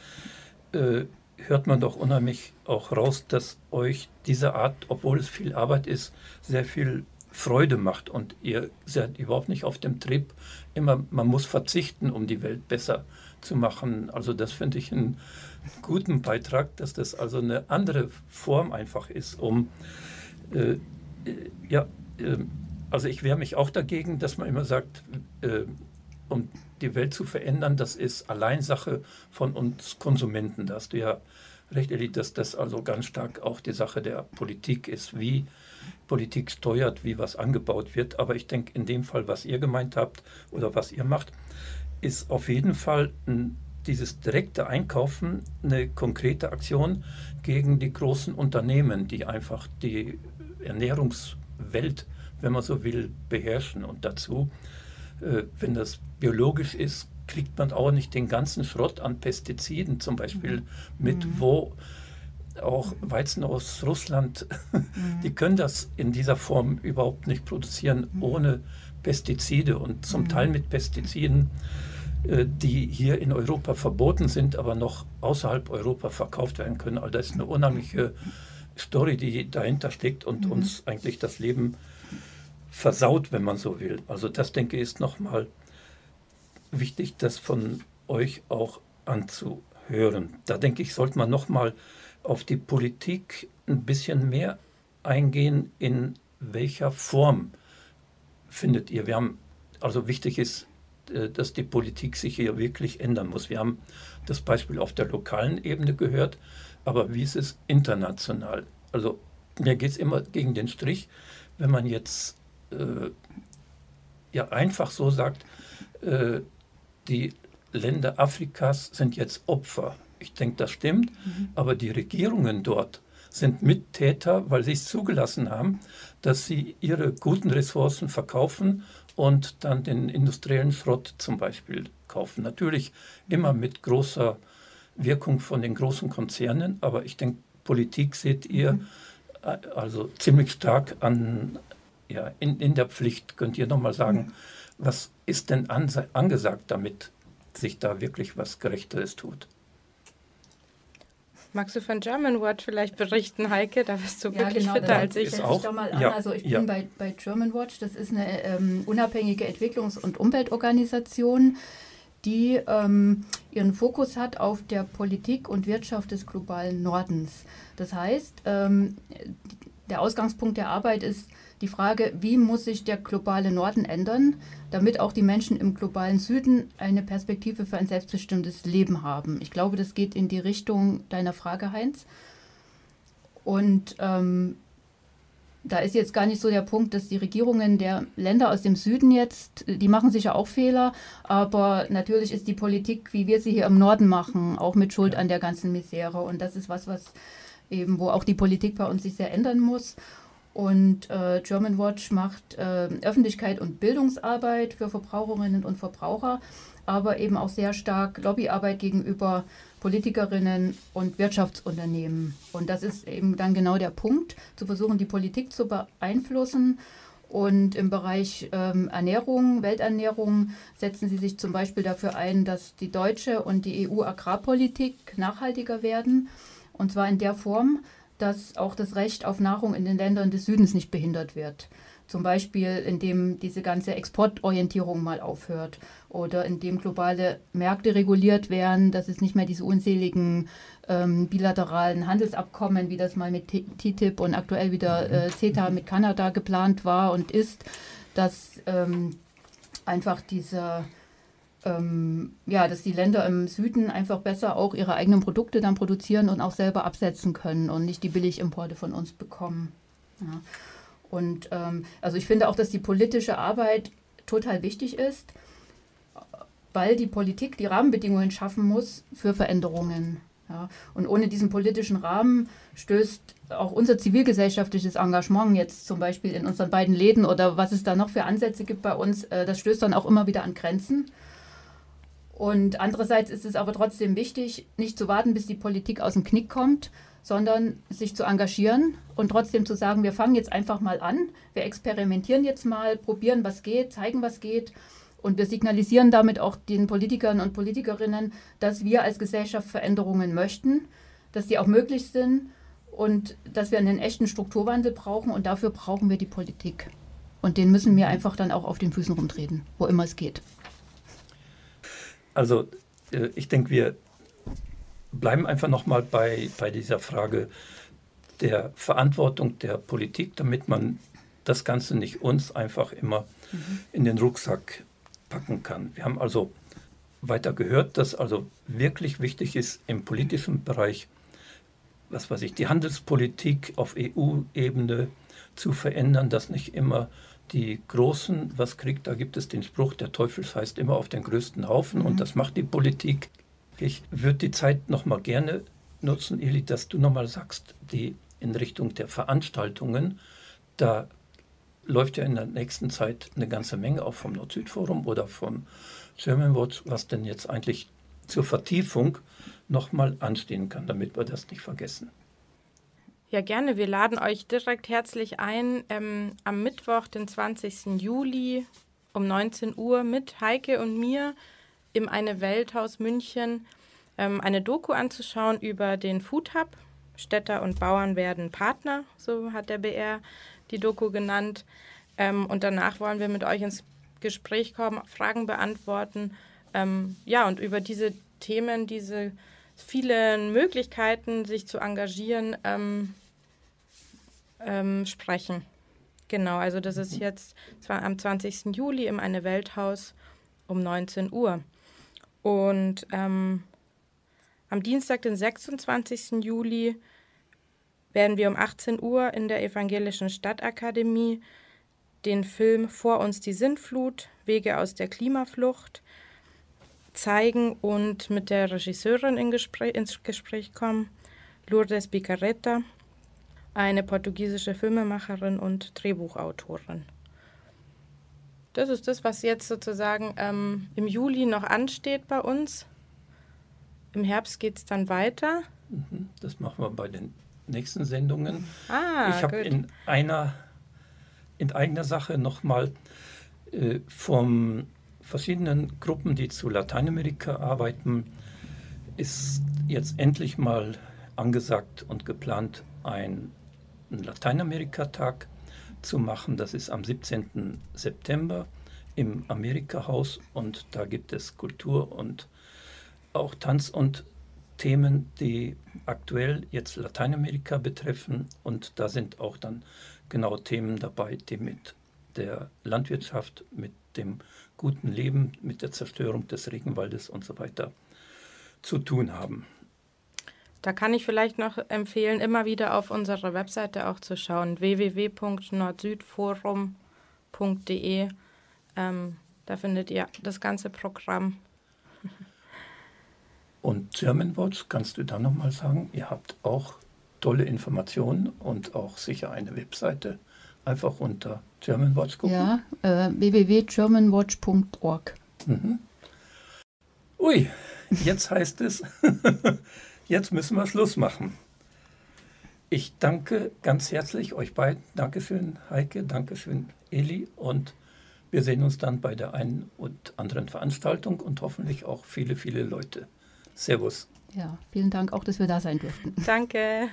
[SPEAKER 1] äh, hört man doch unheimlich auch raus, dass euch diese Art, obwohl es viel Arbeit ist, sehr viel Freude macht und ihr seid überhaupt nicht auf dem Trip, immer man muss verzichten, um die Welt besser zu machen. Also das finde ich einen guten Beitrag, dass das also eine andere Form einfach ist, um äh, äh ja, äh, also ich wehre mich auch dagegen, dass man immer sagt, äh, um die Welt zu verändern, das ist allein Sache von uns Konsumenten. Da hast du ja recht, Elie, dass das also ganz stark auch die Sache der Politik ist, wie Politik steuert, wie was angebaut wird. Aber ich denke, in dem Fall, was ihr gemeint habt oder was ihr macht, ist auf jeden Fall dieses direkte Einkaufen eine konkrete Aktion gegen die großen Unternehmen, die einfach die Ernährungswelt, wenn man so will, beherrschen. Und dazu, äh, wenn das biologisch ist, kriegt man auch nicht den ganzen Schrott an Pestiziden zum Beispiel mit, mhm. wo auch Weizen aus Russland, mhm. die können das in dieser Form überhaupt nicht produzieren mhm. ohne Pestizide und zum mhm. Teil mit Pestiziden, äh, die hier in Europa verboten sind, aber noch außerhalb Europa verkauft werden können. Also das ist eine unheimliche Story, die dahinter steckt und mhm. uns eigentlich das Leben versaut, wenn man so will. Also das denke ich ist nochmal wichtig, das von euch auch anzuhören. Da denke ich, sollte man nochmal auf die Politik ein bisschen mehr eingehen, in welcher Form findet ihr? Wir haben, also wichtig ist, äh, dass die Politik sich hier wirklich ändern muss. Wir haben das Beispiel auf der lokalen Ebene gehört, aber wie ist es international? Also mir geht es immer gegen den Strich, wenn man jetzt äh, ja einfach so sagt, äh, die Länder Afrikas sind jetzt Opfer. Ich denke, das stimmt, mhm. aber die Regierungen dort sind Mittäter, weil sie es zugelassen haben, dass sie ihre guten Ressourcen verkaufen und dann den industriellen Schrott zum Beispiel kaufen. Natürlich immer mit großer Wirkung von den großen Konzernen, aber ich denke, Politik seht ihr mhm. Äh, also ziemlich stark an, ja, in, in der Pflicht. Könnt ihr nochmal sagen, mhm. Was ist denn angesagt, damit sich da wirklich was Gerechteres tut?
[SPEAKER 2] Magst du von German Watch vielleicht berichten, Heike? Da bist du ja, wirklich genau, fitter als ich.
[SPEAKER 3] Ist auch, ich mal an. Ja, also ich ja. bin bei, bei German Watch. Das ist eine ähm, unabhängige Entwicklungs- und Umweltorganisation, die ähm, ihren Fokus hat auf der Politik und Wirtschaft des globalen Nordens. Das heißt, ähm, der Ausgangspunkt der Arbeit ist die Frage, wie muss sich der globale Norden ändern, damit auch die Menschen im globalen Süden eine Perspektive für ein selbstbestimmtes Leben haben. Ich glaube, das geht in die Richtung deiner Frage, Heinz. Und ähm, da ist jetzt gar nicht so der Punkt, dass die Regierungen der Länder aus dem Süden jetzt, die machen sicher auch Fehler, aber natürlich ist die Politik, wie wir sie hier im Norden machen, auch mit Schuld an der ganzen Misere. Und das ist was, was eben, wo auch die Politik bei uns sich sehr ändern muss. Und äh, German Watch macht äh, Öffentlichkeit und Bildungsarbeit für Verbraucherinnen und Verbraucher, aber eben auch sehr stark Lobbyarbeit gegenüber Politikerinnen und Wirtschaftsunternehmen. Und das ist eben dann genau der Punkt, zu versuchen, die Politik zu beeinflussen. Und im Bereich ähm, Ernährung, Welternährung setzen sie sich zum Beispiel dafür ein, dass die deutsche und die EU-Agrarpolitik nachhaltiger werden. Und zwar in der Form, dass auch das Recht auf Nahrung in den Ländern des Südens nicht behindert wird. Zum Beispiel, indem diese ganze Exportorientierung mal aufhört oder indem globale Märkte reguliert werden, dass es nicht mehr diese unzähligen ähm, bilateralen Handelsabkommen, wie das mal mit TTIP und aktuell wieder äh, CETA mit Kanada geplant war und ist, dass ähm, einfach dieser ähm, ja, dass die Länder im Süden einfach besser auch ihre eigenen Produkte dann produzieren und auch selber absetzen können und nicht die Billigimporte von uns bekommen. Ja. Und ähm, also ich finde auch, dass die politische Arbeit total wichtig ist, weil die Politik die Rahmenbedingungen schaffen muss für Veränderungen. Ja. Und ohne diesen politischen Rahmen stößt auch unser zivilgesellschaftliches Engagement jetzt zum Beispiel in unseren beiden Läden oder was es da noch für Ansätze gibt bei uns, äh, das stößt dann auch immer wieder an Grenzen. Und andererseits ist es aber trotzdem wichtig, nicht zu warten, bis die Politik aus dem Knick kommt, sondern sich zu engagieren und trotzdem zu sagen, wir fangen jetzt einfach mal an, wir experimentieren jetzt mal, probieren, was geht, zeigen, was geht. Und wir signalisieren damit auch den Politikern und Politikerinnen, dass wir als Gesellschaft Veränderungen möchten, dass die auch möglich sind und dass wir einen echten Strukturwandel brauchen und dafür brauchen wir die Politik. Und den müssen wir einfach dann auch auf den Füßen rumtreten, wo immer es geht.
[SPEAKER 1] Also äh, ich denke, wir bleiben einfach nochmal bei, bei dieser Frage der Verantwortung der Politik, damit man das Ganze nicht uns einfach immer mhm. in den Rucksack packen kann. Wir haben also weiter gehört, dass also wirklich wichtig ist im politischen Bereich, was weiß ich, die Handelspolitik auf EU-Ebene zu verändern, dass nicht immer die Großen was kriegt. Da gibt es den Spruch, der Teufel heißt immer auf den größten Haufen mhm. und das macht die Politik. Ich würde die Zeit nochmal gerne nutzen, Eli, dass du nochmal sagst, die in Richtung der Veranstaltungen, da läuft ja in der nächsten Zeit eine ganze Menge auch vom Nord-Süd-Forum oder vom German Watch, was denn jetzt eigentlich zur Vertiefung nochmal anstehen kann, damit wir das nicht vergessen.
[SPEAKER 2] Ja, gerne. Wir laden euch direkt herzlich ein, ähm, am Mittwoch, den 20. Juli um 19 Uhr mit Heike und mir im Eine Welthaus München ähm, eine Doku anzuschauen über den Food Hub. Städter und Bauern werden Partner, so hat der BR die Doku genannt. Ähm, und danach wollen wir mit euch ins Gespräch kommen, Fragen beantworten. Ähm, ja, und über diese Themen, diese vielen Möglichkeiten, sich zu engagieren, ähm, ähm, sprechen. Genau, also das ist jetzt zwar am 20. Juli im Eine Welthaus um 19 Uhr. Und ähm, am Dienstag, den 26. Juli, werden wir um 18 Uhr in der Evangelischen Stadtakademie den Film Vor uns die Sintflut, Wege aus der Klimaflucht zeigen und mit der Regisseurin in Gespräch, ins Gespräch kommen, Lourdes Picaretta, eine portugiesische Filmemacherin und Drehbuchautorin. Das ist das, was jetzt sozusagen ähm, im Juli noch ansteht bei uns. Im Herbst geht es dann weiter.
[SPEAKER 1] Mhm, das machen wir bei den nächsten Sendungen.
[SPEAKER 2] Ah,
[SPEAKER 1] ich habe in einer in eigener Sache nochmal äh, von verschiedenen Gruppen, die zu Lateinamerika arbeiten, ist jetzt endlich mal angesagt und geplant, einen Lateinamerika-Tag zu machen. Das ist am 17. September im Amerika-Haus und da gibt es Kultur und auch Tanz und Themen, die aktuell jetzt Lateinamerika betreffen und da sind auch dann genau Themen dabei, die mit der Landwirtschaft, mit dem guten Leben, mit der Zerstörung des Regenwaldes und so weiter zu tun haben.
[SPEAKER 2] Da kann ich vielleicht noch empfehlen, immer wieder auf unserer Webseite auch zu schauen, www.nordsüdforum.de. Ähm, da findet ihr das ganze Programm.
[SPEAKER 1] Und German Watch, kannst du da nochmal sagen, ihr habt auch tolle Informationen und auch sicher eine Webseite. Einfach unter German Watch gucken.
[SPEAKER 3] Ja, äh, www.germanwatch.org. Mhm.
[SPEAKER 1] Ui, jetzt heißt es, jetzt müssen wir Schluss machen. Ich danke ganz herzlich euch beiden. Dankeschön, Heike, Dankeschön, Eli. Und wir sehen uns dann bei der einen und anderen Veranstaltung und hoffentlich auch viele, viele Leute. Servus.
[SPEAKER 3] Ja, vielen Dank auch, dass wir da sein durften.
[SPEAKER 2] Danke.